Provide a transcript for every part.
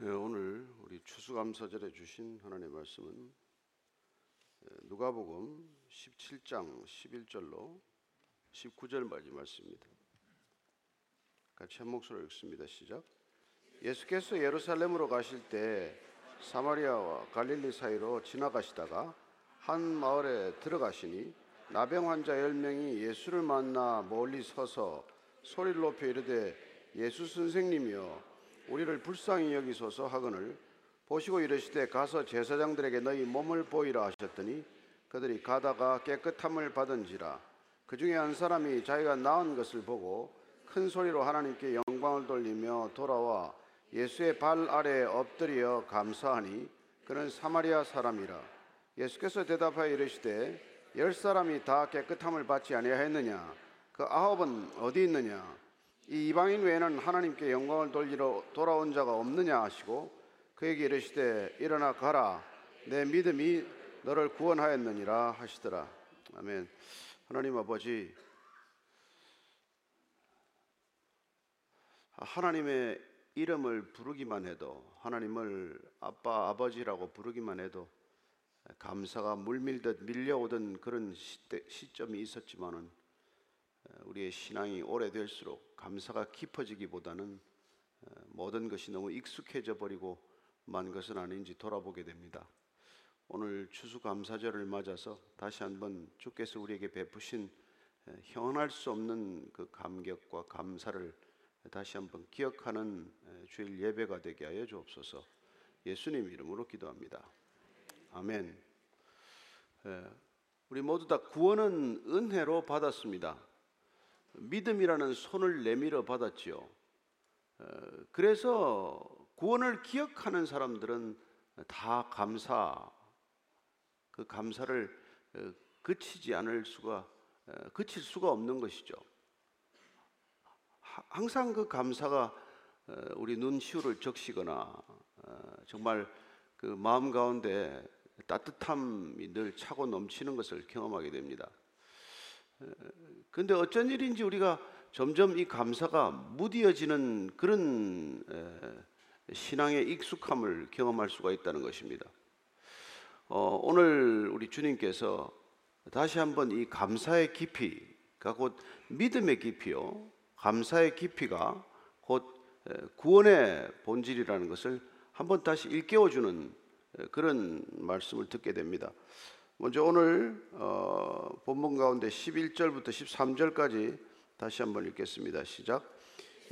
예, 오늘 우리 추수감사절에 주신 하나님의 말씀은 예, 누가복음 17장 11절로 19절까지 말씀입니다. 같이 한 목소리로 읽습니다. 시작. 예수께서 예루살렘으로 가실 때 사마리아와 갈릴리 사이로 지나가시다가 한 마을에 들어가시니 나병 환자 열 명이 예수를 만나 멀리 서서 소리를 높여 이르되 예수 선생님이여 우리를 불쌍히 여기소서 하거늘 보시고 이르시되 가서 제사장들에게 너희 몸을 보이라 하셨더니 그들이 가다가 깨끗함을 받은지라. 그 중에 한 사람이 자기가 나은 것을 보고 큰 소리로 하나님께 영광을 돌리며 돌아와 예수의 발 아래에 엎드려 감사하니 그는 사마리아 사람이라. 예수께서 대답하여 이르시되 열 사람이 다 깨끗함을 받지 아니하였느냐? 그 아홉은 어디 있느냐 이 이방인 외에는 하나님께 영광을 돌리러 돌아온 자가 없느냐 하시고 그에게 이르시되 일어나 가라. 내 믿음이 너를 구원하였느니라 하시더라. 아멘. 하나님 아버지 하나님의 이름을 부르기만 해도 하나님을 아빠 아버지라고 부르기만 해도 감사가 물밀듯 밀려오던 그런 시점이 있었지만은 우리의 신앙이 오래될수록 감사가 깊어지기보다는 모든 것이 너무 익숙해져 버리고 만 것은 아닌지 돌아보게 됩니다. 오늘 추수감사절을 맞아서 다시 한번 주께서 우리에게 베푸신 형언할 수 없는 그 감격과 감사를 다시 한번 기억하는 주일 예배가 되게 하여 주옵소서. 예수님 이름으로 기도합니다. 아멘. 우리 모두 다 구원은 은혜로 받았습니다. 믿음이라는 손을 내밀어 받았지요. 그래서 구원을 기억하는 사람들은 다 감사, 그 감사를 그치지 않을 수가, 그칠 수가 없는 것이죠. 항상 그 감사가 우리 눈시울을 적시거나 정말 그 마음 가운데 따뜻함이 늘 차고 넘치는 것을 경험하게 됩니다. 근데 어쩐 일인지 우리가 점점 이 감사가 무디어지는 그런 신앙의 익숙함을 경험할 수가 있다는 것입니다. 어, 오늘 우리 주님께서 다시 한번 이 감사의 깊이가 곧 믿음의 깊이요, 감사의 깊이가 곧 구원의 본질이라는 것을 한번 다시 일깨워주는 그런 말씀을 듣게 됩니다. 먼저 오늘 어, 본문 가운데 11절부터 13절까지 다시 한번 읽겠습니다. 시작.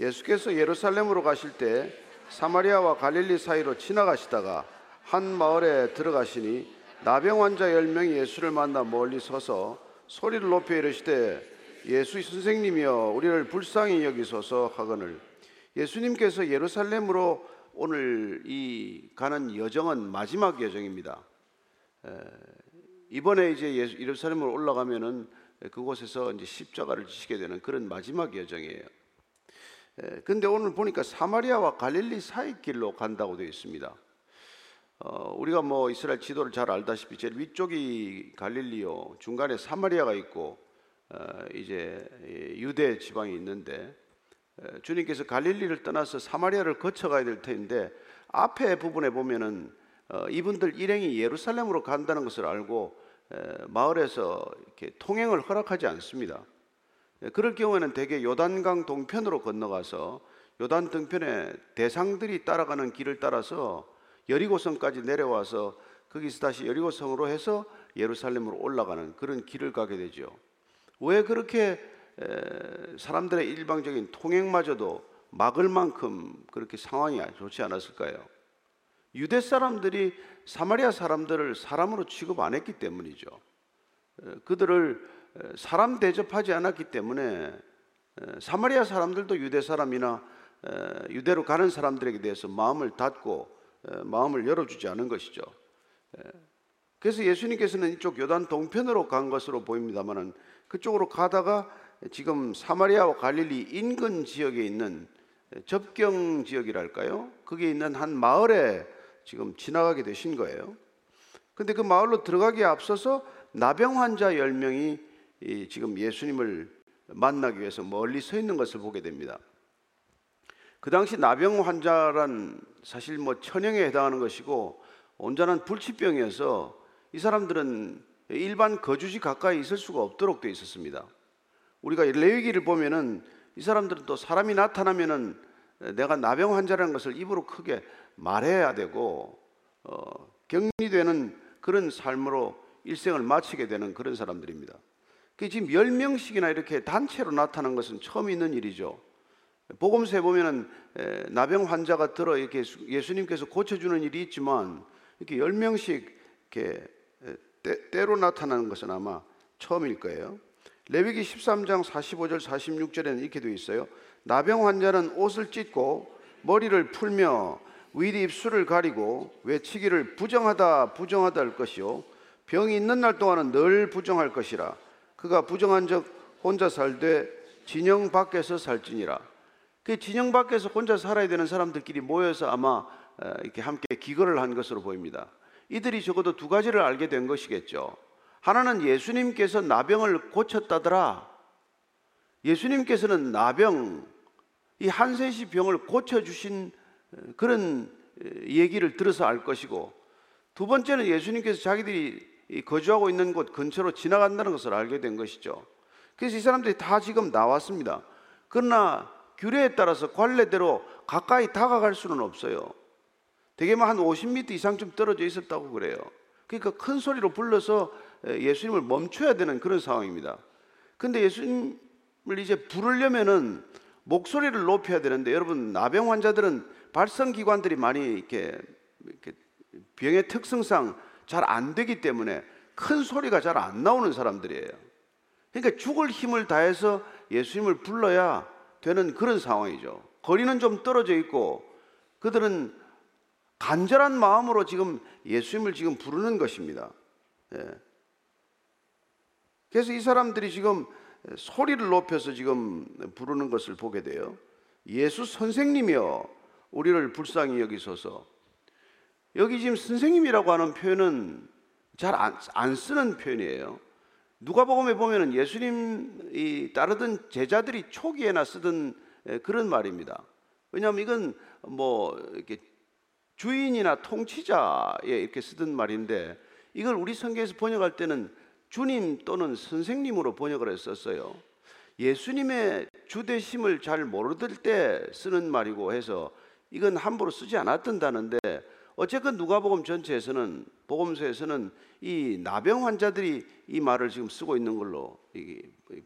예수께서 예루살렘으로 가실 때 사마리아와 갈릴리 사이로 지나가시다가 한 마을에 들어가시니 나병 환자 열 명이 예수를 만나 멀리 서서 소리를 높여 이르시되 예수 선생님이여 우리를 불쌍히 여기소서 하거늘 예수님께서 예루살렘으로 오늘 이 가는 여정은 마지막 여정입니다. 이번에 이제 예루살렘으로 올라가면은 그곳에서 이제 십자가를 지시게 되는 그런 마지막 여정이에요. 근데 오늘 보니까 사마리아와 갈릴리 사이 길로 간다고 되어 있습니다. 어, 우리가 뭐 이스라엘 지도를 잘 알다시피 제일 위쪽이 갈릴리요, 중간에 사마리아가 있고 어, 이제 유대 지방이 있는데 주님께서 갈릴리를 떠나서 사마리아를 거쳐가야 될 텐데 앞에 부분에 보면은 어, 이분들 일행이 예루살렘으로 간다는 것을 알고 에, 마을에서 이렇게 통행을 허락하지 않습니다. 에, 그럴 경우에는 대개 요단강 동편으로 건너가서 요단 동편에 대상들이 따라가는 길을 따라서 여리고성까지 내려와서 거기서 다시 여리고성으로 해서 예루살렘으로 올라가는 그런 길을 가게 되죠. 왜 그렇게 에, 사람들의 일방적인 통행마저도 막을 만큼 그렇게 상황이 좋지 않았을까요? 유대 사람들이 사마리아 사람들을 사람으로 취급 안 했기 때문이죠. 그들을 사람 대접하지 않았기 때문에 사마리아 사람들도 유대 사람이나 유대로 가는 사람들에게 대해서 마음을 닫고 마음을 열어주지 않은 것이죠. 그래서 예수님께서는 이쪽 요단 동편으로 간 것으로 보입니다만은 그쪽으로 가다가 지금 사마리아와 갈릴리 인근 지역에 있는 접경 지역이랄까요? 거기에 있는 한 마을에 지금 지나가게 되신 거예요. 근데 그 마을로 들어가기에 앞서서 나병 환자 10명이 지금 예수님을 만나기 위해서 멀리 서 있는 것을 보게 됩니다. 그 당시 나병 환자란 사실 뭐 천형에 해당하는 것이고 온전한 불치병이어서 이 사람들은 일반 거주지 가까이 있을 수가 없도록 되어 있었습니다. 우리가 레위기를 보면은 이 사람들은 또 사람이 나타나면은 내가 나병 환자라는 것을 입으로 크게 말해야 되고 어, 격리되는 그런 삶으로 일생을 마치게 되는 그런 사람들입니다. 그 지금 10명씩이나 이렇게 단체로 나타난 것은 처음 있는 일이죠. 복음서에 보면은 나병 환자가 들어 이렇게 예수님께서 고쳐주는 일이 있지만 이렇게 10명씩 이렇게 때, 로 나타나는 것은 아마 처음일 거예요. 레위기 13장 45절 46절에는 이렇게 되어 있어요. 나병 환자는 옷을 찢고 머리를 풀며 위리 입술을 가리고 외치기를 부정하다 부정하다 할 것이요 병이 있는 날 동안은 늘 부정할 것이라 그가 부정한 적 혼자 살되 진영 밖에서 살지니라 그 진영 밖에서 혼자 살아야 되는 사람들끼리 모여서 아마 어, 이렇게 함께 기거를 한 것으로 보입니다. 이들이 적어도 두 가지를 알게 된 것이겠죠. 하나는 예수님께서 나병을 고쳤다더라. 예수님께서는 나병, 이 한세시 병을 고쳐주신 어, 그런 어, 얘기를 들어서 알 것이고, 두 번째는 예수님께서 자기들이 거주하고 있는 곳 근처로 지나간다는 것을 알게 된 것이죠. 그래서 이 사람들이 다 지금 나왔습니다. 그러나 규례에 따라서 관례대로 가까이 다가갈 수는 없어요. 되게만 한 50m 이상쯤 떨어져 있었다고 그래요. 그러니까 큰 소리로 불러서 예수님을 멈춰야 되는 그런 상황입니다. 근데 예수님을 이제 부르려면은 목소리를 높여야 되는데 여러분 나병 환자들은 발성 기관들이 많이 이렇게, 이렇게 병의 특성상 잘 안 되기 때문에 큰 소리가 잘 안 나오는 사람들이에요. 그러니까 죽을 힘을 다해서 예수님을 불러야 되는 그런 상황이죠. 거리는 좀 떨어져 있고 그들은 간절한 마음으로 지금 예수님을 지금 부르는 것입니다. 예. 그래서 이 사람들이 지금 소리를 높여서 지금 부르는 것을 보게 돼요. 예수 선생님이여 우리를 불쌍히 여기소서. 여기 지금 선생님이라고 하는 표현은 잘안 쓰는 표현이에요. 누가복음에 보면은 예수님이 따르던 제자들이 초기에나 쓰던 그런 말입니다. 왜냐하면 이건 뭐 이렇게 주인이나 통치자에 이렇게 쓰던 말인데 이걸 우리 성경에서 번역할 때는 주님 또는 선생님으로 번역을 했었어요. 예수님의 주대심을 잘 모르들 때 쓰는 말이고 해서 이건 함부로 쓰지 않았던다는데 어쨌건 누가복음 전체에서는 복음서에서는 이 나병 환자들이 이 말을 지금 쓰고 있는 걸로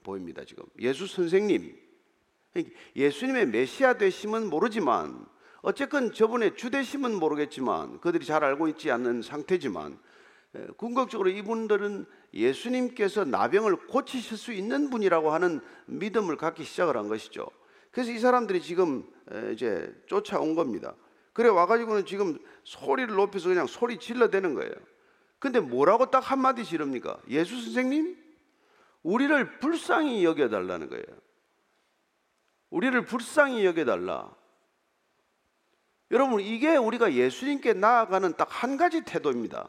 보입니다. 지금 예수 선생님, 예수님의 메시아 되심은 모르지만 어쨌건 저분의 주 되심은 모르겠지만 그들이 잘 알고 있지 않는 상태지만 궁극적으로 이분들은 예수님께서 나병을 고치실 수 있는 분이라고 하는 믿음을 갖기 시작을 한 것이죠. 그래서 이 사람들이 지금 이제 쫓아온 겁니다. 그래 와가지고는 지금 소리를 높여서 그냥 소리 질러대는 거예요. 근데 뭐라고 딱 한마디 지릅니까? 예수 선생님? 우리를 불쌍히 여겨달라는 거예요. 우리를 불쌍히 여겨달라. 여러분, 이게 우리가 예수님께 나아가는 딱 한 가지 태도입니다.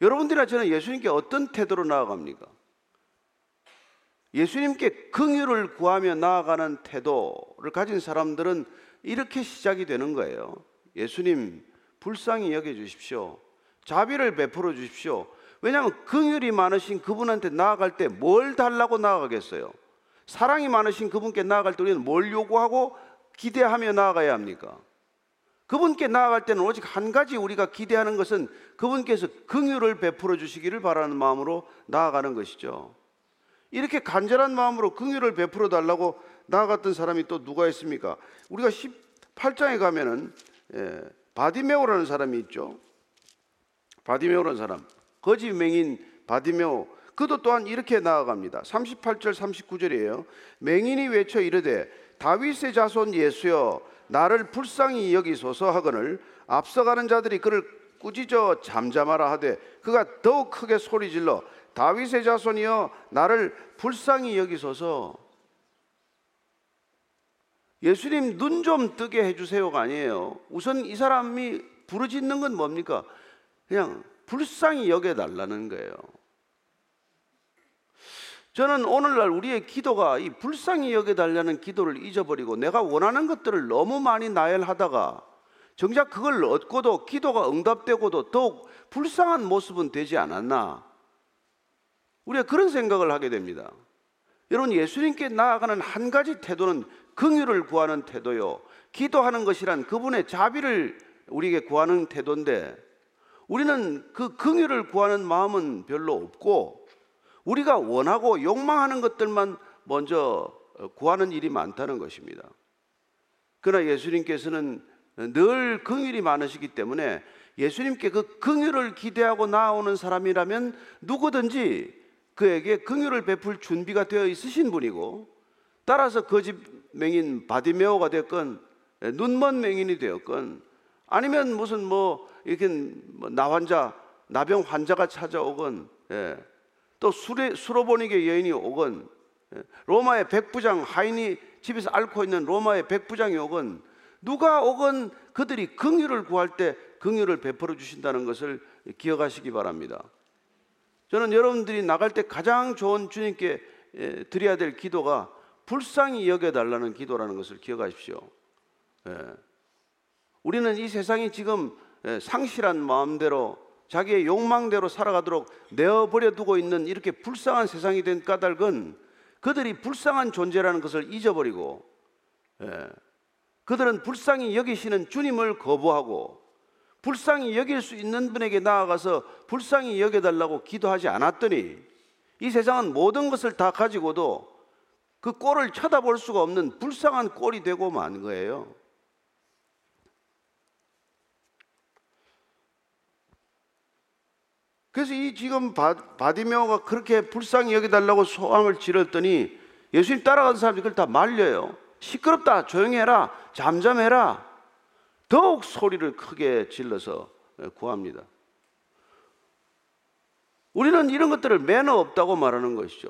여러분들이나 저는 예수님께 어떤 태도로 나아갑니까? 예수님께 긍휼을 구하며 나아가는 태도를 가진 사람들은 이렇게 시작이 되는 거예요. 예수님 불쌍히 여겨 주십시오. 자비를 베풀어 주십시오. 왜냐하면 긍휼이 많으신 그분한테 나아갈 때 뭘 달라고 나아가겠어요? 사랑이 많으신 그분께 나아갈 때 우리는 뭘 요구하고 기대하며 나아가야 합니까? 그분께 나아갈 때는 오직 한 가지 우리가 기대하는 것은 그분께서 긍휼을 베풀어 주시기를 바라는 마음으로 나아가는 것이죠. 이렇게 간절한 마음으로 긍휼을 베풀어 달라고 나아갔던 사람이 또 누가 있습니까? 우리가 18장에 가면은 예, 바디메오라는 사람이 있죠. 바디메오라는 사람. 거지 맹인 바디메오. 그도 또한 이렇게 나아갑니다. 38절 39절이에요. 맹인이 외쳐 이르되 다윗의 자손 예수여 나를 불쌍히 여기소서 하거늘 앞서가는 자들이 그를 꾸짖어 잠잠하라 하되 그가 더욱 크게 소리질러 다윗의 자손이여 나를 불쌍히 여기소서 예수님 눈 좀 뜨게 해주세요가 아니에요. 우선 이 사람이 부르짖는 건 뭡니까? 그냥 불쌍히 여겨달라는 거예요. 저는 오늘날 우리의 기도가 이 불쌍히 여겨달라는 기도를 잊어버리고 내가 원하는 것들을 너무 많이 나열하다가 정작 그걸 얻고도 기도가 응답되고도 더욱 불쌍한 모습은 되지 않았나? 우리가 그런 생각을 하게 됩니다. 여러분 예수님께 나아가는 한 가지 태도는 긍휼을 구하는 태도요. 기도하는 것이란 그분의 자비를 우리에게 구하는 태도인데 우리는 그 긍휼을 구하는 마음은 별로 없고 우리가 원하고 욕망하는 것들만 먼저 구하는 일이 많다는 것입니다. 그러나 예수님께서는 늘 긍휼이 많으시기 때문에 예수님께 그 긍휼을 기대하고 나오는 사람이라면 누구든지 그에게 긍휼을 베풀 준비가 되어 있으신 분이고 따라서 거지 맹인 바디메오가 됐건 눈먼 맹인이 되었건 아니면 무슨 뭐 이렇게 뭐 나환자 나병 환자가 찾아오건 예. 또 수레, 수로보니게 여인이 오건 예. 로마의 백부장 하인이 집에서 앓고 있는 로마의 백부장이 오건 누가 오건 그들이 긍휼을 구할 때 긍휼을 베풀어 주신다는 것을 기억하시기 바랍니다. 저는 여러분들이 나갈 때 가장 좋은 주님께 예, 드려야 될 기도가 불쌍히 여겨달라는 기도라는 것을 기억하십시오. 예. 우리는 이 세상이 지금 예, 상실한 마음대로 자기의 욕망대로 살아가도록 내어버려 두고 있는 이렇게 불쌍한 세상이 된 까닭은 그들이 불쌍한 존재라는 것을 잊어버리고 그들은 불쌍히 여기시는 주님을 거부하고 불쌍히 여길 수 있는 분에게 나아가서 불쌍히 여겨달라고 기도하지 않았더니 이 세상은 모든 것을 다 가지고도 그 꼴을 쳐다볼 수가 없는 불쌍한 꼴이 되고 만 거예요. 그래서 이 지금 바, 바디메오가 그렇게 불쌍히 여겨달라고 소망을 지렀더니 예수님 따라간 사람들이 그걸 다 말려요. 시끄럽다, 조용해라, 잠잠해라. 더욱 소리를 크게 질러서 구합니다. 우리는 이런 것들을 매너 없다고 말하는 것이죠.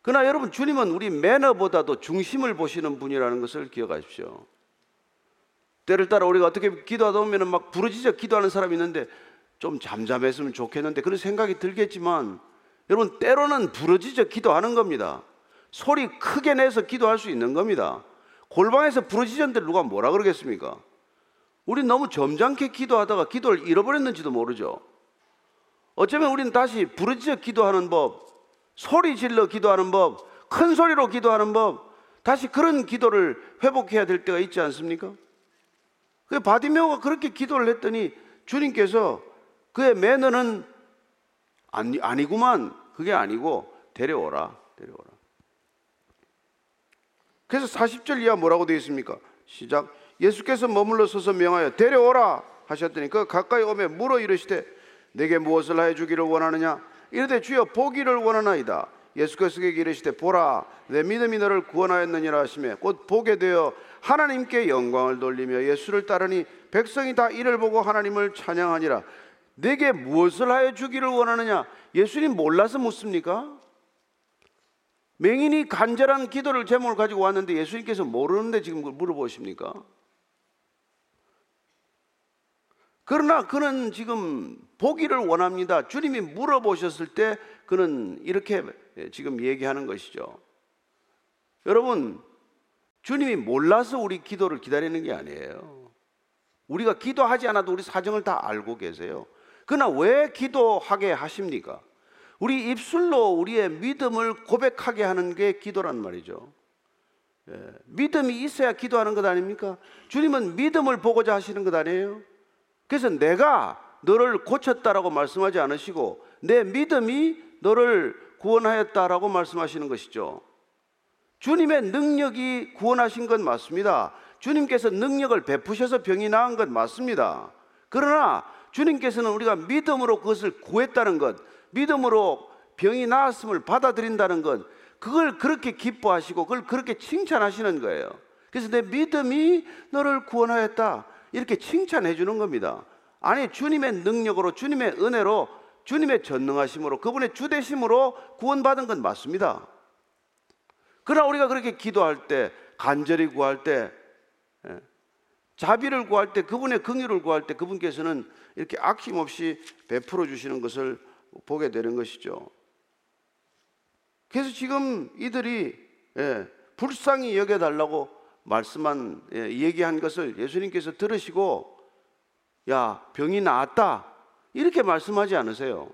그러나 여러분, 주님은 우리 매너보다도 중심을 보시는 분이라는 것을 기억하십시오. 때를 따라 우리가 어떻게 기도하다 보면 막 부르짖어 기도하는 사람이 있는데 좀 잠잠했으면 좋겠는데 그런 생각이 들겠지만 여러분, 때로는 부르짖어 기도하는 겁니다. 소리 크게 내서 기도할 수 있는 겁니다. 골방에서 부르짖었는데 누가 뭐라 그러겠습니까? 우리 너무 점잖게 기도하다가 기도를 잃어버렸는지도 모르죠. 어쩌면 우리는 다시 부르짖어 기도하는 법, 소리 질러 기도하는 법, 큰 소리로 기도하는 법, 다시 그런 기도를 회복해야 될 때가 있지 않습니까? 그 바디메오가 그렇게 기도를 했더니 주님께서 그의 매너는 아니, 아니구만 그게 아니고 데려오라 데려오라 그래서 40절 이하 뭐라고 되어 있습니까? 시작. 예수께서 머물러 서서 명하여 데려오라 하셨더니 그 가까이 오매 물어 이르시되 내게 무엇을 하여 주기를 원하느냐 이르되 주여 보기를 원하나이다 예수께서 그에게 이르시되 보라 내 믿음이 너를 구원하였느니라 하시매 곧 보게 되어 하나님께 영광을 돌리며 예수를 따르니 백성이 다 이를 보고 하나님을 찬양하니라 내게 무엇을 하여 주기를 원하느냐 예수님 몰라서 묻습니까? 맹인이 간절한 기도를 제목을 가지고 왔는데 예수님께서 모르는데 지금 물어보십니까? 그러나 그는 지금 보기를 원합니다. 주님이 물어보셨을 때 그는 이렇게 지금 얘기하는 것이죠. 여러분, 주님이 몰라서 우리 기도를 기다리는 게 아니에요. 우리가 기도하지 않아도 우리 사정을 다 알고 계세요. 그러나 왜 기도하게 하십니까? 우리 입술로 우리의 믿음을 고백하게 하는 게 기도란 말이죠. 예, 믿음이 있어야 기도하는 것 아닙니까? 주님은 믿음을 보고자 하시는 것 아니에요? 그래서 내가 너를 고쳤다라고 말씀하지 않으시고 내 믿음이 너를 구원하였다라고 말씀하시는 것이죠. 주님의 능력이 구원하신 건 맞습니다. 주님께서 능력을 베푸셔서 병이 나은 것 맞습니다. 그러나 주님께서는 우리가 믿음으로 그것을 구했다는 것, 믿음으로 병이 나았음을 받아들인다는 것, 그걸 그렇게 기뻐하시고 그걸 그렇게 칭찬하시는 거예요. 그래서 내 믿음이 너를 구원하였다. 이렇게 칭찬해 주는 겁니다. 아니, 주님의 능력으로, 주님의 은혜로, 주님의 전능하심으로, 그분의 주대심으로 구원받은 건 맞습니다. 그러나 우리가 그렇게 기도할 때, 간절히 구할 때, 예, 자비를 구할 때, 그분의 긍휼을 구할 때, 그분께서는 이렇게 아낌없이 베풀어 주시는 것을 보게 되는 것이죠. 그래서 지금 이들이 예, 불쌍히 여겨달라고 말씀한 예, 얘기한 것을 예수님께서 들으시고 야 병이 나았다 이렇게 말씀하지 않으세요.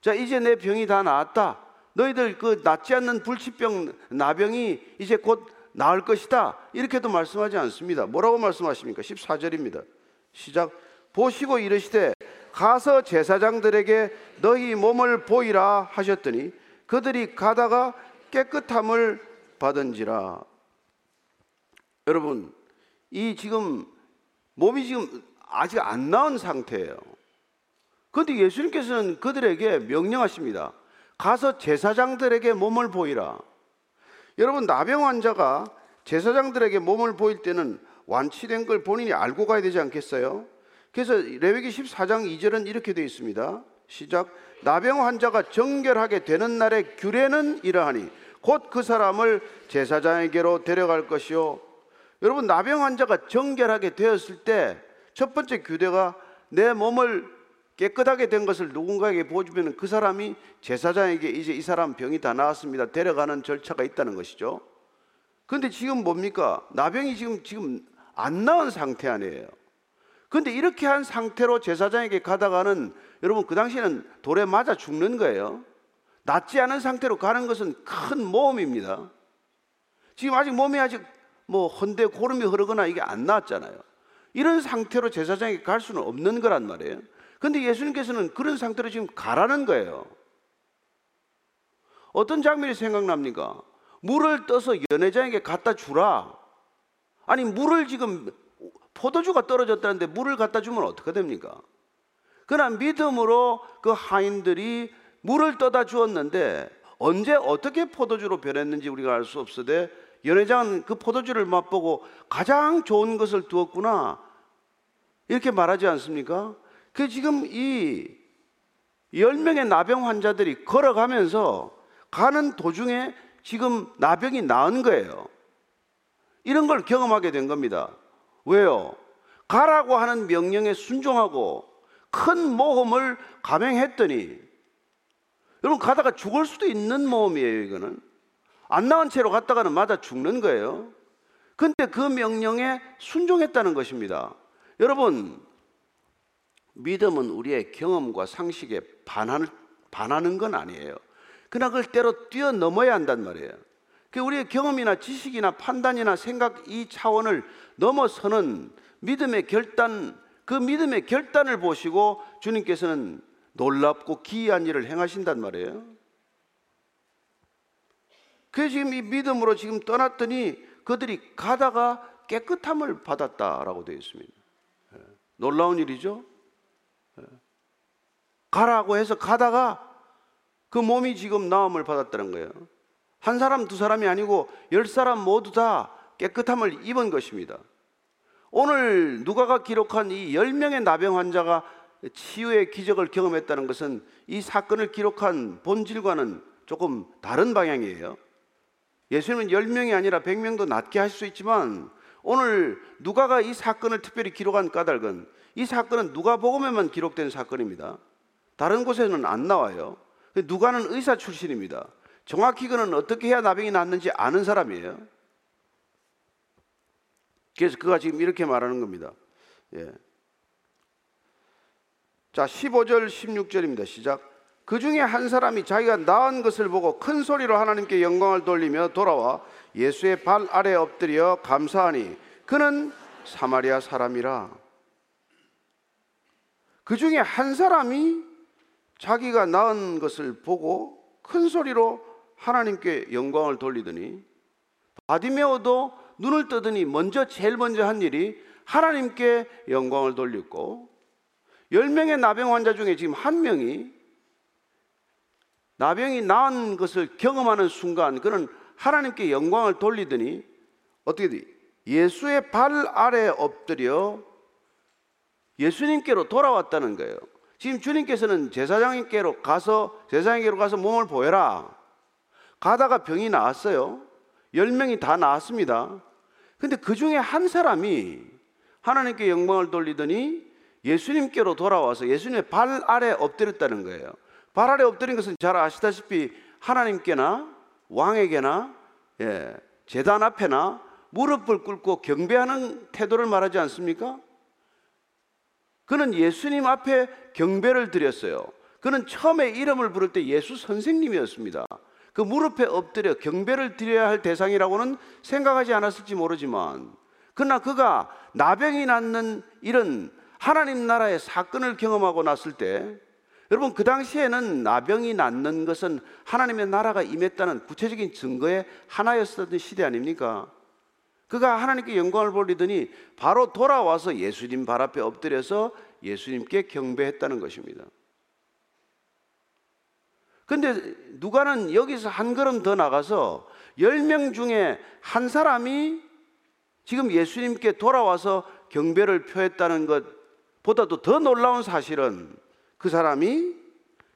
자 이제 내 병이 다 나았다. 너희들 그 낫지 않는 불치병 나병이 이제 곧 나을 것이다. 이렇게도 말씀하지 않습니다. 뭐라고 말씀하십니까? 14절입니다. 시작. 보시고 이르시되 가서 제사장들에게 너희 몸을 보이라 하셨더니 그들이 가다가 깨끗함을 받은지라. 여러분, 이 지금 몸이 지금 아직 안 나은 상태예요. 그런데 예수님께서는 그들에게 명령하십니다. 가서 제사장들에게 몸을 보이라. 여러분, 나병 환자가 제사장들에게 몸을 보일 때는 완치된 걸 본인이 알고 가야 되지 않겠어요? 그래서 레위기 14장 2절은 이렇게 되어 있습니다. 시작. 나병 환자가 정결하게 되는 날의 규례는 이러하니 곧 그 사람을 제사장에게로 데려갈 것이요. 여러분 나병 환자가 정결하게 되었을 때 첫 번째 규례가 내 몸을 깨끗하게 된 것을 누군가에게 보여주면 그 사람이 제사장에게 이제 이 사람 병이 다 나았습니다. 데려가는 절차가 있다는 것이죠. 그런데 지금 뭡니까? 나병이 지금 지금 안 나은 상태 아니에요. 그런데 이렇게 한 상태로 제사장에게 가다가는 여러분 그 당시에는 돌에 맞아 죽는 거예요. 낫지 않은 상태로 가는 것은 큰 모험입니다. 지금 아직 몸이 아직 뭐 헌데 고름이 흐르거나 이게 안 나왔잖아요. 이런 상태로 제사장에게 갈 수는 없는 거란 말이에요. 근데 예수님께서는 그런 상태로 지금 가라는 거예요. 어떤 장면이 생각납니까? 물을 떠서 연회장에게 갖다 주라. 아니, 물을 지금 포도주가 떨어졌다는데 물을 갖다 주면 어떻게 됩니까? 그러나 믿음으로 그 하인들이 물을 떠다 주었는데 언제 어떻게 포도주로 변했는지 우리가 알 수 없으되 연회장은 그 포도주를 맛보고 가장 좋은 것을 두었구나 이렇게 말하지 않습니까? 그 지금 이 10명의 나병 환자들이 걸어가면서 가는 도중에 지금 나병이 나은 거예요. 이런 걸 경험하게 된 겁니다. 왜요? 가라고 하는 명령에 순종하고 큰 모험을 감행했더니 여러분 가다가 죽을 수도 있는 모험이에요, 이거는. 안 나은 채로 갔다가는 맞아 죽는 거예요. 근데 그 명령에 순종했다는 것입니다. 여러분, 믿음은 우리의 경험과 상식에 반하는, 반하는 건 아니에요. 그러나 그걸 때로 뛰어넘어야 한단 말이에요. 그 우리의 경험이나 지식이나 판단이나 생각 이 차원을 넘어서는 믿음의 결단, 그 믿음의 결단을 보시고 주님께서는 놀랍고 기이한 일을 행하신단 말이에요. 그 지금 이 믿음으로 지금 떠났더니 그들이 가다가 깨끗함을 받았다라고 되어 있습니다. 예. 놀라운 일이죠. 예. 가라고 해서 가다가 그 몸이 지금 나음을 받았다는 거예요. 한 사람, 두 사람이 아니고 열 사람 모두 다 깨끗함을 입은 것입니다. 오늘 누가가 기록한 이 10명의 나병 환자가 치유의 기적을 경험했다는 것은 이 사건을 기록한 본질과는 조금 다른 방향이에요. 예수님은 10명이 아니라 100명도 낫게 할수 있지만 오늘 누가가 이 사건을 특별히 기록한 까닭은 이 사건은 누가복음에만 기록된 사건입니다. 다른 곳에는 안 나와요. 누가는 의사 출신입니다. 정확히 그는 어떻게 해야 나병이 낫는지 아는 사람이에요. 그래서 그가 지금 이렇게 말하는 겁니다. 예. 자, 15절, 16절입니다. 시작. 그 중에 한 사람이 자기가 나은 것을 보고 큰 소리로 하나님께 영광을 돌리며 돌아와 예수의 발 아래 엎드려 감사하니 그는 사마리아 사람이라. 그 중에 한 사람이 자기가 나은 것을 보고 큰 소리로 하나님께 영광을 돌리더니 바디메오도 눈을 뜨더니 먼저 제일 먼저 한 일이 하나님께 영광을 돌렸고 열 명의 나병 환자 중에 지금 한 명이 나병이 나은 것을 경험하는 순간 그는 하나님께 영광을 돌리더니 어떻게 돼? 예수의 발 아래 엎드려 예수님께로 돌아왔다는 거예요. 지금 주님께서는 제사장님께로 가서 제사장님께로 가서 몸을 보여라. 가다가 병이 나왔어요. 열 명이 다 나왔습니다. 근데 그 중에 한 사람이 하나님께 영광을 돌리더니 예수님께로 돌아와서 예수님의 발 아래 엎드렸다는 거예요. 발 아래 엎드린 것은 잘 아시다시피 하나님께나 왕에게나 예, 재단 앞에나 무릎을 꿇고 경배하는 태도를 말하지 않습니까? 그는 예수님 앞에 경배를 드렸어요. 그는 처음에 이름을 부를 때 예수 선생님이었습니다. 그 무릎에 엎드려 경배를 드려야 할 대상이라고는 생각하지 않았을지 모르지만 그러나 그가 나병이 낫는 이런 하나님 나라의 사건을 경험하고 났을 때 여러분 그 당시에는 나병이 낫는 것은 하나님의 나라가 임했다는 구체적인 증거의 하나였었던 시대 아닙니까? 그가 하나님께 영광을 돌리더니 바로 돌아와서 예수님 발 앞에 엎드려서 예수님께 경배했다는 것입니다. 근데 누가는 여기서 한 걸음 더 나가서 10명 중에 한 사람이 지금 예수님께 돌아와서 경배를 표했다는 것보다도 더 놀라운 사실은 그 사람이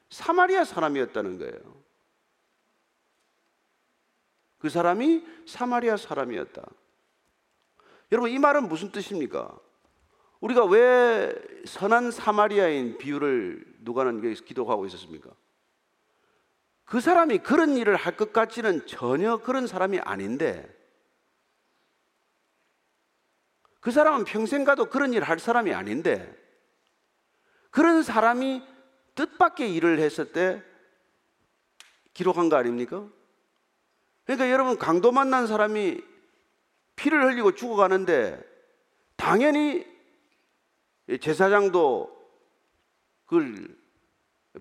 사마리아 사람이었다는 거예요. 그 사람이 사마리아 사람이었다. 여러분, 이 말은 무슨 뜻입니까? 우리가 왜 선한 사마리아인 비유를 누가는 기도하고 있었습니까? 그 사람이 그런 일을 할 것 같지는 전혀 그런 사람이 아닌데 그 사람은 평생 가도 그런 일할 사람이 아닌데 그런 사람이 뜻밖의 일을 했을 때 기록한 거 아닙니까? 그러니까 여러분 강도 만난 사람이 피를 흘리고 죽어가는데 당연히 제사장도 그걸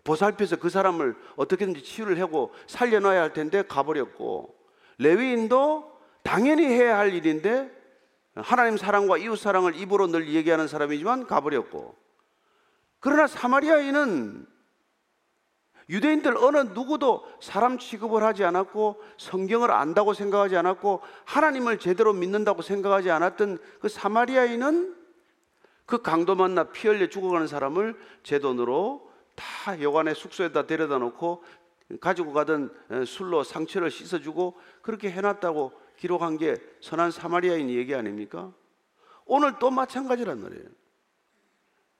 보살펴서 그 사람을 어떻게든지 치유를 하고 살려놔야 할 텐데 가버렸고 레위인도 당연히 해야 할 일인데 하나님 사랑과 이웃 사랑을 입으로 늘 얘기하는 사람이지만 가버렸고 그러나 사마리아인은 유대인들 어느 누구도 사람 취급을 하지 않았고 성경을 안다고 생각하지 않았고 하나님을 제대로 믿는다고 생각하지 않았던 그 사마리아인은 그 강도 만나 피 흘려 죽어가는 사람을 제 돈으로 다 여관의 숙소에다 데려다 놓고 가지고 가던 술로 상처를 씻어주고 그렇게 해놨다고 기록한 게 선한 사마리아인 얘기 아닙니까? 오늘 또 마찬가지란 말이에요.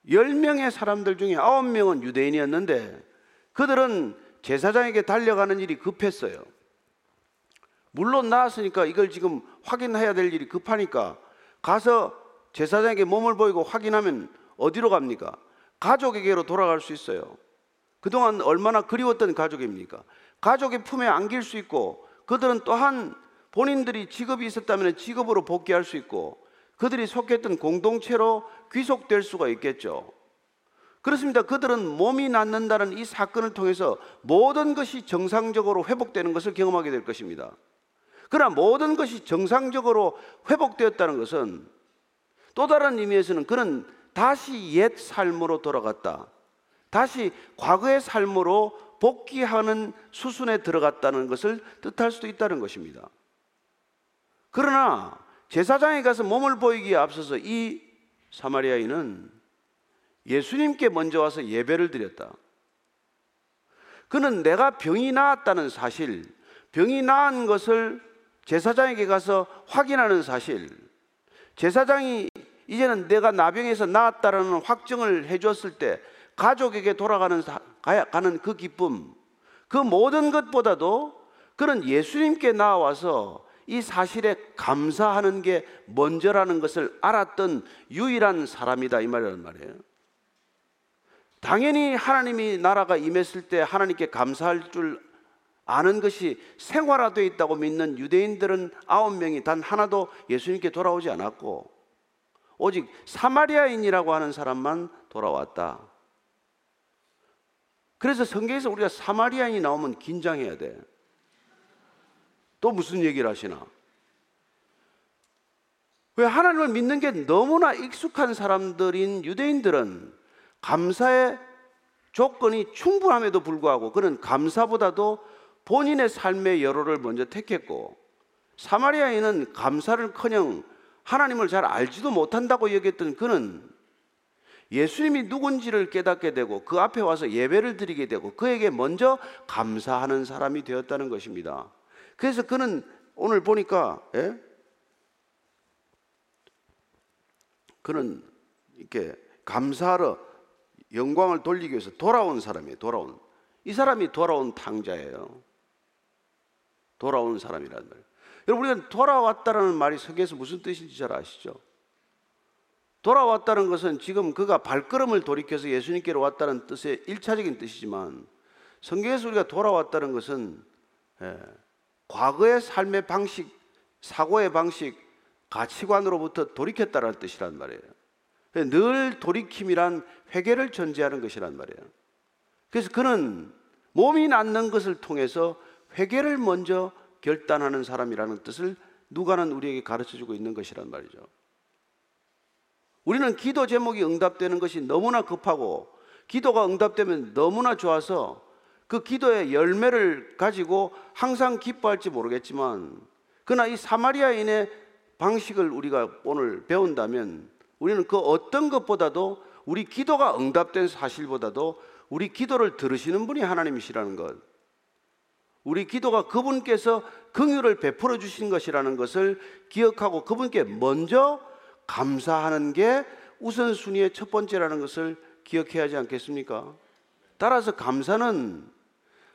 10명의 사람들 중에 9명은 유대인이었는데 그들은 제사장에게 달려가는 일이 급했어요. 물론 나왔으니까 이걸 지금 확인해야 될 일이 급하니까 가서 제사장에게 몸을 보이고 확인하면 어디로 갑니까? 가족에게로 돌아갈 수 있어요. 그동안 얼마나 그리웠던 가족입니까? 가족의 품에 안길 수 있고 그들은 또한 본인들이 직업이 있었다면 직업으로 복귀할 수 있고 그들이 속했던 공동체로 귀속될 수가 있겠죠. 그렇습니다. 그들은 몸이 낫는다는 이 사건을 통해서 모든 것이 정상적으로 회복되는 것을 경험하게 될 것입니다. 그러나 모든 것이 정상적으로 회복되었다는 것은 또 다른 의미에서는 그는 다시 옛 삶으로 돌아갔다. 다시 과거의 삶으로 복귀하는 수순에 들어갔다는 것을 뜻할 수도 있다는 것입니다. 그러나 제사장에 가서 몸을 보이기에 앞서서 이 사마리아인은 예수님께 먼저 와서 예배를 드렸다. 그는 내가 병이 나았다는 사실, 병이 나은 것을 제사장에게 가서 확인하는 사실, 제사장이 이제는 내가 나병에서 나았다라는 확정을 해줬을 때 가족에게 돌아가는 가는 그 기쁨, 그 모든 것보다도 그는 예수님께 나와서 이 사실에 감사하는 게 먼저라는 것을 알았던 유일한 사람이다 이 말이란 말이에요. 당연히 하나님이 나라가 임했을 때 하나님께 감사할 줄 아는 것이 생활화되어 있다고 믿는 유대인들은 아홉 명이 단 하나도 예수님께 돌아오지 않았고 오직 사마리아인이라고 하는 사람만 돌아왔다. 그래서 성경에서 우리가 사마리아인이 나오면 긴장해야 돼. 또 무슨 얘기를 하시나? 왜 하나님을 믿는 게 너무나 익숙한 사람들인 유대인들은 감사의 조건이 충분함에도 불구하고 그는 감사보다도 본인의 삶의 여로를 먼저 택했고 사마리아인은 감사를 커녕 하나님을 잘 알지도 못한다고 얘기했던 그는 예수님이 누군지를 깨닫게 되고 그 앞에 와서 예배를 드리게 되고 그에게 먼저 감사하는 사람이 되었다는 것입니다. 그래서 그는 오늘 보니까 예? 그는 이렇게 감사하러 영광을 돌리기 위해서 돌아온 사람이에요. 돌아온 이 사람이 돌아온 탕자예요. 돌아온 사람이란 말이에요. 여러분 우리가 돌아왔다라는 말이 성경에서 무슨 뜻인지 잘 아시죠? 돌아왔다는 것은 지금 그가 발걸음을 돌이켜서 예수님께로 왔다는 뜻의 일차적인 뜻이지만 성경에서 우리가 돌아왔다는 것은 예, 과거의 삶의 방식, 사고의 방식, 가치관으로부터 돌이켰다는 뜻이란 말이에요. 늘 돌이킴이란 회개를 전제하는 것이란 말이에요. 그래서 그는 몸이 낫는 것을 통해서 회개를 먼저 결단하는 사람이라는 뜻을 누가는 우리에게 가르쳐 주고 있는 것이란 말이죠. 우리는 기도 제목이 응답되는 것이 너무나 급하고 기도가 응답되면 너무나 좋아서 그 기도의 열매를 가지고 항상 기뻐할지 모르겠지만 그러나 이 사마리아인의 방식을 우리가 오늘 배운다면 우리는 그 어떤 것보다도 우리 기도가 응답된 사실보다도 우리 기도를 들으시는 분이 하나님이시라는 것. 우리 기도가 그분께서 긍휼을 베풀어 주신 것이라는 것을 기억하고 그분께 먼저 감사하는 게 우선순위의 첫 번째라는 것을 기억해야 하지 않겠습니까? 따라서 감사는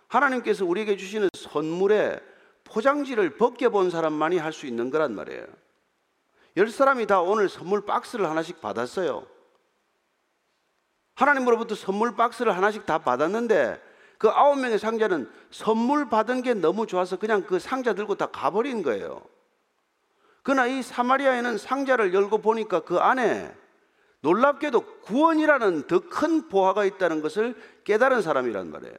하나님께서 우리에게 주시는 선물의 포장지를 벗겨본 사람만이 할 수 있는 거란 말이에요. 열 사람이 다 오늘 선물 박스를 하나씩 받았어요. 하나님으로부터 선물 박스를 하나씩 다 받았는데 그 아홉 명의 상자는 선물 받은 게 너무 좋아서 그냥 그 상자 들고 다 가버린 거예요. 그러나 이 사마리아에는 상자를 열고 보니까 그 안에 놀랍게도 구원이라는 더 큰 보화가 있다는 것을 깨달은 사람이란 말이에요.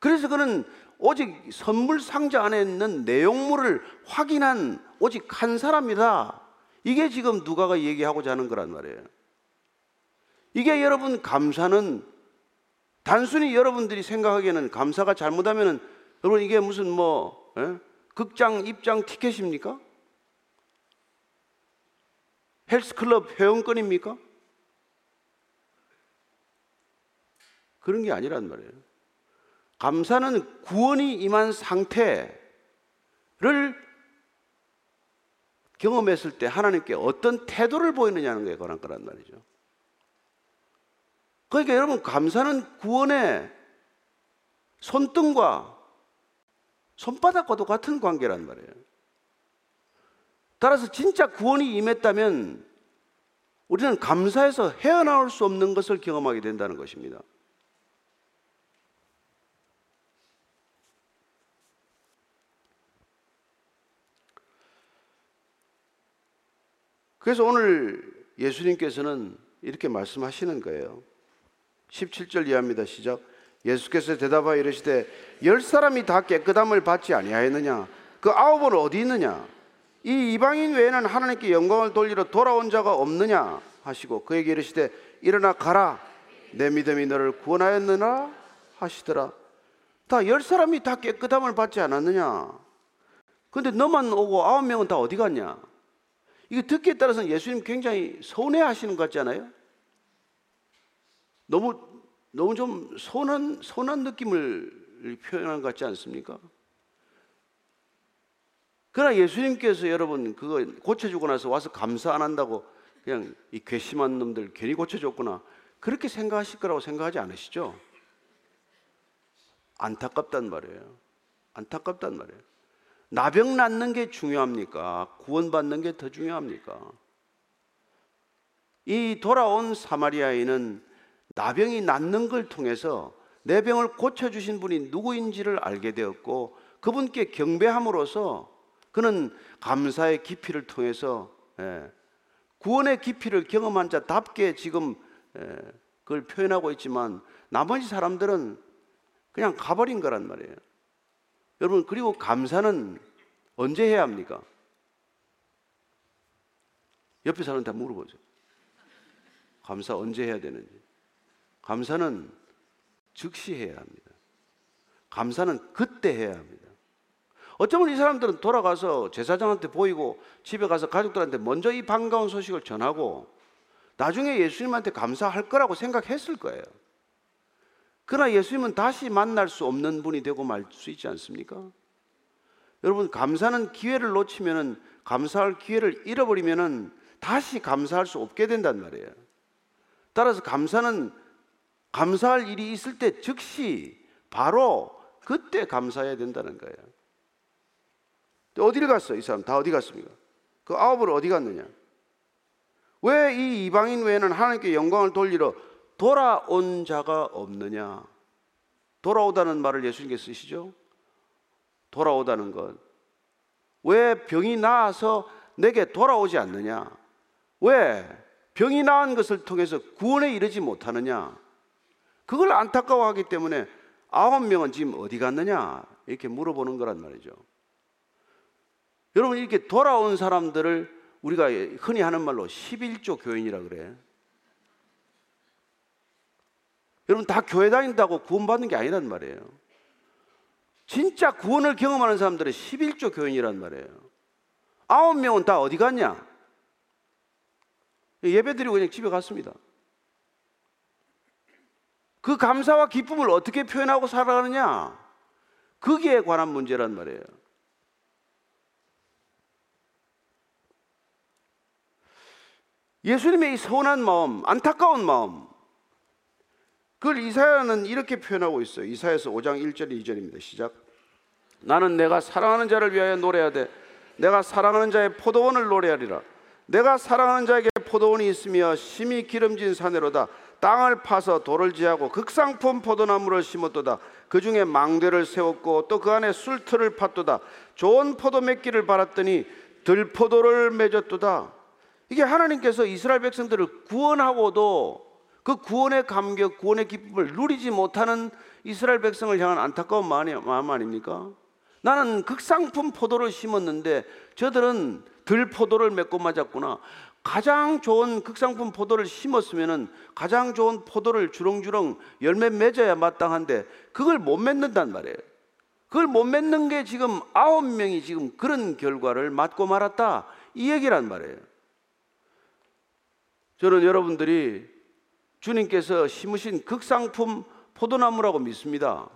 그래서 그는 오직 선물 상자 안에 있는 내용물을 확인한 오직 한 사람이다. 이게 지금 누가가 얘기하고자 하는 거란 말이에요. 이게 여러분 감사는 단순히 여러분들이 생각하기에는 감사가 잘못하면은 여러분 이게 무슨 뭐 에? 극장 입장 티켓입니까? 헬스클럽 회원권입니까? 그런 게 아니란 말이에요. 감사는 구원이 임한 상태를 경험했을 때 하나님께 어떤 태도를 보이느냐는 관한 거란 말이죠. 그러니까 여러분 감사는 구원의 손등과 손바닥과도 같은 관계란 말이에요. 따라서 진짜 구원이 임했다면 우리는 감사해서 헤어나올 수 없는 것을 경험하게 된다는 것입니다. 그래서 오늘 예수님께서는 이렇게 말씀하시는 거예요. 17절 이하입니다. 시작. 예수께서 대답하여 이르시되 열 사람이 다 깨끗함을 받지 아니하였느냐? 그 아홉은 어디 있느냐? 이 이방인 외에는 하나님께 영광을 돌리러 돌아온 자가 없느냐? 하시고 그에게 이르시되 일어나 가라. 내 믿음이 너를 구원하였느냐? 하시더라. 다 열 사람이 다 깨끗함을 받지 않았느냐? 근데 너만 오고 아홉 명은 다 어디 갔냐? 이거 듣기에 따라서는 예수님 굉장히 서운해하시는 것 같잖아요. 너무 너무 좀 선한 선한 느낌을 표현한 것 같지 않습니까? 그러나 예수님께서 여러분 그거 고쳐주고 나서 와서 감사 안 한다고 그냥 이 괘씸한 놈들 괜히 고쳐줬구나 그렇게 생각하실 거라고 생각하지 않으시죠? 안타깝단 말이에요. 안타깝단 말이에요. 나병 낫는 게 중요합니까? 구원받는 게 더 중요합니까? 이 돌아온 사마리아인은 나병이 낫는 걸 통해서 내 병을 고쳐주신 분이 누구인지를 알게 되었고 그분께 경배함으로써 그는 감사의 깊이를 통해서 예, 구원의 깊이를 경험한 자답게 지금 예, 그걸 표현하고 있지만 나머지 사람들은 그냥 가버린 거란 말이에요. 여러분 그리고 감사는 언제 해야 합니까? 옆에 사람한테 물어보죠. 감사 언제 해야 되는지. 감사는 즉시 해야 합니다. 감사는 그때 해야 합니다. 어쩌면 이 사람들은 돌아가서 제사장한테 보이고 집에 가서 가족들한테 먼저 이 반가운 소식을 전하고 나중에 예수님한테 감사할 거라고 생각했을 거예요. 그러나 예수님은 다시 만날 수 없는 분이 되고 말 수 있지 않습니까? 여러분 감사는 기회를 놓치면은 감사할 기회를 잃어버리면은 다시 감사할 수 없게 된단 말이에요. 따라서 감사는 감사할 일이 있을 때 즉시 바로 그때 감사해야 된다는 거예요. 어디를 갔어? 이 사람 다 어디 갔습니까? 그 아홉을 어디 갔느냐? 왜 이 이방인 외에는 하나님께 영광을 돌리러 돌아온 자가 없느냐? 돌아오다는 말을 예수님께 쓰시죠? 돌아오다는 것. 왜 병이 나아서 내게 돌아오지 않느냐? 왜 병이 나은 것을 통해서 구원에 이르지 못하느냐? 그걸 안타까워하기 때문에 아홉 명은 지금 어디 갔느냐? 이렇게 물어보는 거란 말이죠. 여러분 이렇게 돌아온 사람들을 우리가 흔히 하는 말로 11조 교인이라 그래. 여러분 다 교회 다닌다고 구원받는 게 아니란 말이에요. 진짜 구원을 경험하는 사람들은 11조 교인이란 말이에요. 아홉 명은 다 어디 갔냐? 예배 드리고 그냥 집에 갔습니다. 그 감사와 기쁨을 어떻게 표현하고 살아가느냐? 거기에 관한 문제란 말이에요. 예수님의 이 서운한 마음, 안타까운 마음, 그걸 이사야는 이렇게 표현하고 있어요. 이사야서 5장 1절 2절입니다. 시작. 나는 내가 사랑하는 자를 위하여 노래하되 내가 사랑하는 자의 포도원을 노래하리라. 내가 사랑하는 자에게 포도원이 있으며 심히 기름진 산으로다. 땅을 파서 돌을 지하고 극상품 포도나무를 심었도다. 그 중에 망대를 세웠고 또 그 안에 술틀을 팠도다. 좋은 포도 맺기를 바랐더니 들포도를 맺었도다. 이게 하나님께서 이스라엘 백성들을 구원하고도 그 구원의 감격, 구원의 기쁨을 누리지 못하는 이스라엘 백성을 향한 안타까운 마음 아닙니까? 나는 극상품 포도를 심었는데 저들은 들 포도를 맺고 맞았구나. 가장 좋은 극상품 포도를 심었으면 가장 좋은 포도를 주렁주렁 열매 맺어야 마땅한데 그걸 못 맺는단 말이에요. 그걸 못 맺는 게 지금 아홉 명이 지금 그런 결과를 맞고 말았다. 이 얘기란 말이에요. 저는 여러분들이 주님께서 심으신 극상품 포도나무라고 믿습니다.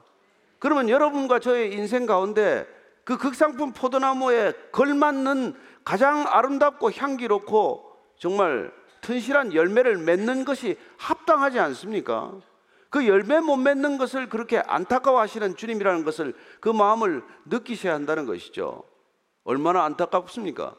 그러면 여러분과 저의 인생 가운데 그 극상품 포도나무에 걸맞는 가장 아름답고 향기롭고 정말 튼실한 열매를 맺는 것이 합당하지 않습니까? 그 열매 못 맺는 것을 그렇게 안타까워하시는 주님이라는 것을 그 마음을 느끼셔야 한다는 것이죠. 얼마나 안타깝습니까?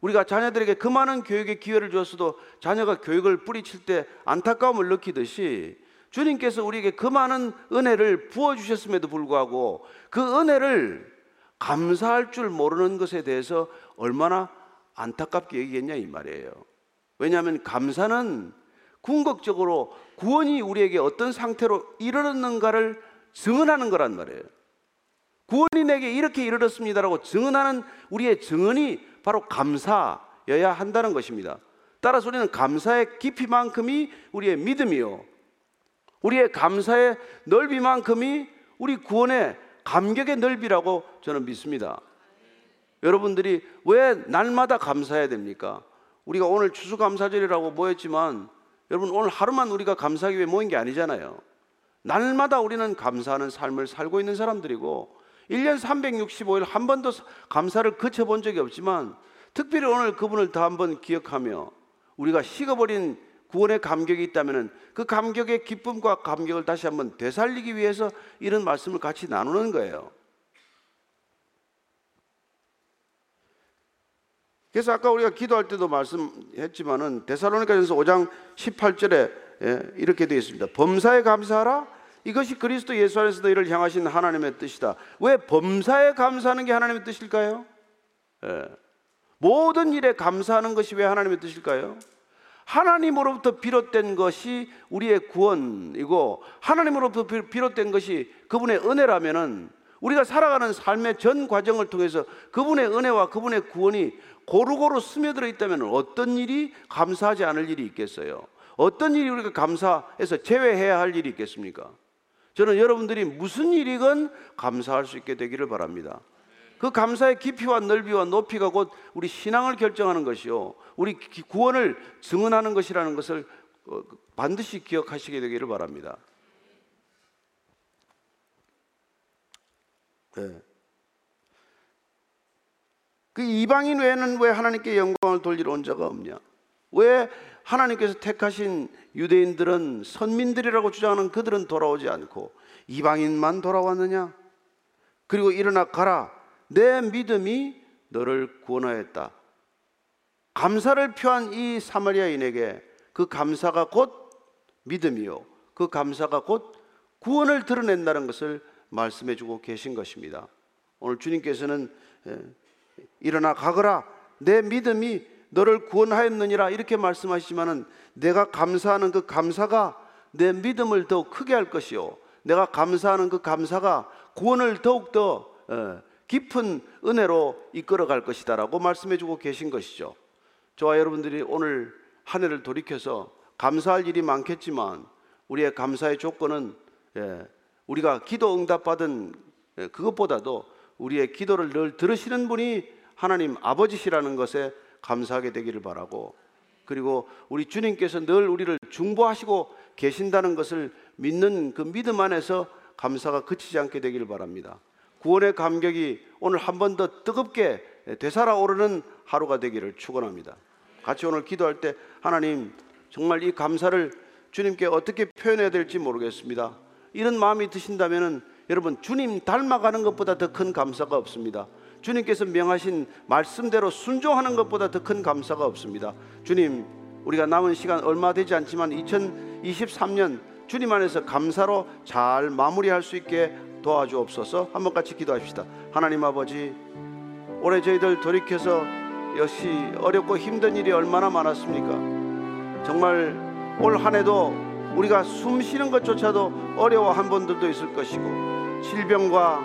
우리가 자녀들에게 그 많은 교육의 기회를 주었어도 자녀가 교육을 뿌리칠 때 안타까움을 느끼듯이 주님께서 우리에게 그 많은 은혜를 부어주셨음에도 불구하고 그 은혜를 감사할 줄 모르는 것에 대해서 얼마나 안타깝게 얘기했냐 이 말이에요. 왜냐하면 감사는 궁극적으로 구원이 우리에게 어떤 상태로 이르렀는가를 증언하는 거란 말이에요. 구원이 내게 이렇게 이르렀습니다라고 증언하는 우리의 증언이 바로 감사여야 한다는 것입니다. 따라서 우리는 감사의 깊이만큼이 우리의 믿음이요. 우리의 감사의 넓이만큼이 우리 구원의 감격의 넓이라고 저는 믿습니다. 여러분들이 왜 날마다 감사해야 됩니까? 우리가 오늘 추수감사절이라고 모였지만 여러분 오늘 하루만 우리가 감사하기 위해 모인 게 아니잖아요. 날마다 우리는 감사하는 삶을 살고 있는 사람들이고 1년 365일 한 번도 감사를 그쳐본 적이 없지만 특별히 오늘 그분을 더 한번 기억하며 우리가 식어버린 구원의 감격이 있다면 그 감격의 기쁨과 감격을 다시 한번 되살리기 위해서 이런 말씀을 같이 나누는 거예요. 그래서 아까 우리가 기도할 때도 말씀했지만은 데살로니가전서 5장 18절에 예, 이렇게 되어 있습니다. 범사에 감사하라. 이것이 그리스도 예수 안에서도 이를 향하신 하나님의 뜻이다. 왜 범사에 감사하는 게 하나님의 뜻일까요? 예. 모든 일에 감사하는 것이 왜 하나님의 뜻일까요? 하나님으로부터 비롯된 것이 우리의 구원이고 하나님으로부터 비롯된 것이 그분의 은혜라면은 우리가 살아가는 삶의 전 과정을 통해서 그분의 은혜와 그분의 구원이 고루고루 스며들어 있다면 어떤 일이 감사하지 않을 일이 있겠어요? 어떤 일이 우리가 감사해서 제외해야 할 일이 있겠습니까? 저는 여러분들이 무슨 일이건 감사할 수 있게 되기를 바랍니다. 그 감사의 깊이와 넓이와 높이가 곧 우리 신앙을 결정하는 것이요. 우리 구원을 증언하는 것이라는 것을 어, 반드시 기억하시게 되기를 바랍니다. 네. 그 이방인 외에는 왜 하나님께 영광을 돌리러 온 자가 없냐? 왜 하나님께서 택하신 유대인들은 선민들이라고 주장하는 그들은 돌아오지 않고 이방인만 돌아왔느냐? 그리고 일어나 가라. 내 믿음이 너를 구원하였다. 감사를 표한 이 사마리아인에게 그 감사가 곧 믿음이요. 그 감사가 곧 구원을 드러낸다는 것을 말씀해 주고 계신 것입니다. 오늘 주님께서는 일어나 가거라. 내 믿음이 너를 구원하였느니라 이렇게 말씀하시지만은 내가 감사하는 그 감사가 내 믿음을 더 크게 할 것이요. 내가 감사하는 그 감사가 구원을 더욱 더 깊은 은혜로 이끌어 갈 것이다라고 말씀해 주고 계신 것이죠. 저와 여러분들이 오늘 한 해를 돌이켜서 감사할 일이 많겠지만 우리의 감사의 조건은 우리가 기도 응답받은 그것보다도 우리의 기도를 늘 들으시는 분이 하나님 아버지시라는 것에 감사하게 되기를 바라고 그리고 우리 주님께서 늘 우리를 중보하시고 계신다는 것을 믿는 그 믿음 안에서 감사가 그치지 않게 되기를 바랍니다. 구원의 감격이 오늘 한 번 더 뜨겁게 되살아오르는 하루가 되기를 축원합니다. 같이 오늘 기도할 때 하나님 정말 이 감사를 주님께 어떻게 표현해야 될지 모르겠습니다. 이런 마음이 드신다면은 여러분 주님 닮아가는 것보다 더 큰 감사가 없습니다. 주님께서 명하신 말씀대로 순종하는 것보다 더 큰 감사가 없습니다. 주님, 우리가 남은 시간 얼마 되지 않지만 2023년 주님 안에서 감사로 잘 마무리할 수 있게 도와주옵소서. 한번 같이 기도합시다. 하나님 아버지, 올해 저희들 돌이켜서 역시 어렵고 힘든 일이 얼마나 많았습니까? 정말 올 한 해도 우리가 숨 쉬는 것조차도 어려워한 분들도 있을 것이고 질병과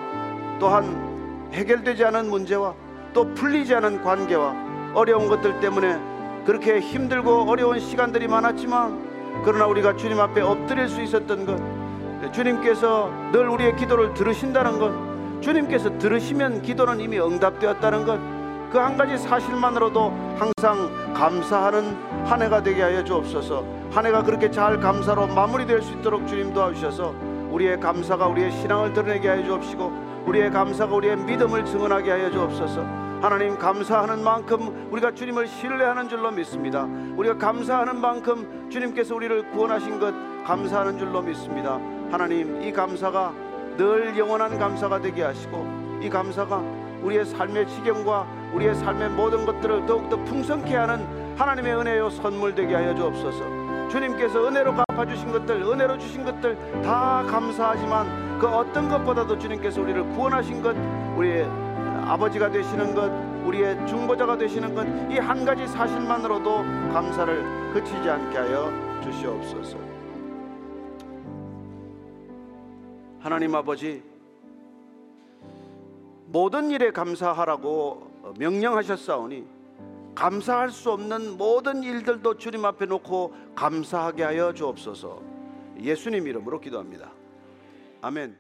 또한 해결되지 않은 문제와 또 풀리지 않은 관계와 어려운 것들 때문에 그렇게 힘들고 어려운 시간들이 많았지만 그러나 우리가 주님 앞에 엎드릴 수 있었던 것 주님께서 늘 우리의 기도를 들으신다는 것 주님께서 들으시면 기도는 이미 응답되었다는 것 그 한 가지 사실만으로도 항상 감사하는 한 해가 되게 하여 주옵소서. 한 해가 그렇게 잘 감사로 마무리될 수 있도록 주님 도와주셔서 우리의 감사가 우리의 신앙을 드러내게 하여 주옵시고 우리의 감사가 우리의 믿음을 증언하게 하여 주옵소서. 하나님 감사하는 만큼 우리가 주님을 신뢰하는 줄로 믿습니다. 우리가 감사하는 만큼 주님께서 우리를 구원하신 것 감사하는 줄로 믿습니다. 하나님 이 감사가 늘 영원한 감사가 되게 하시고 이 감사가 우리의 삶의 지경과 우리의 삶의 모든 것들을 더욱더 풍성케 하는 하나님의 은혜요 선물 되게 하여 주옵소서. 주님께서 은혜로 갚아주신 것들, 은혜로 주신 것들 다 감사하지만 그 어떤 것보다도 주님께서 우리를 구원하신 것, 우리의 아버지가 되시는 것, 우리의 중보자가 되시는 것, 이 한 가지 사실만으로도 감사를 그치지 않게 하여 주시옵소서. 하나님 아버지, 모든 일에 감사하라고 명령하셨사오니 감사할 수 없는 모든 일들도 주님 앞에 놓고 감사하게 하여 주옵소서. 예수님 이름으로 기도합니다. 아멘.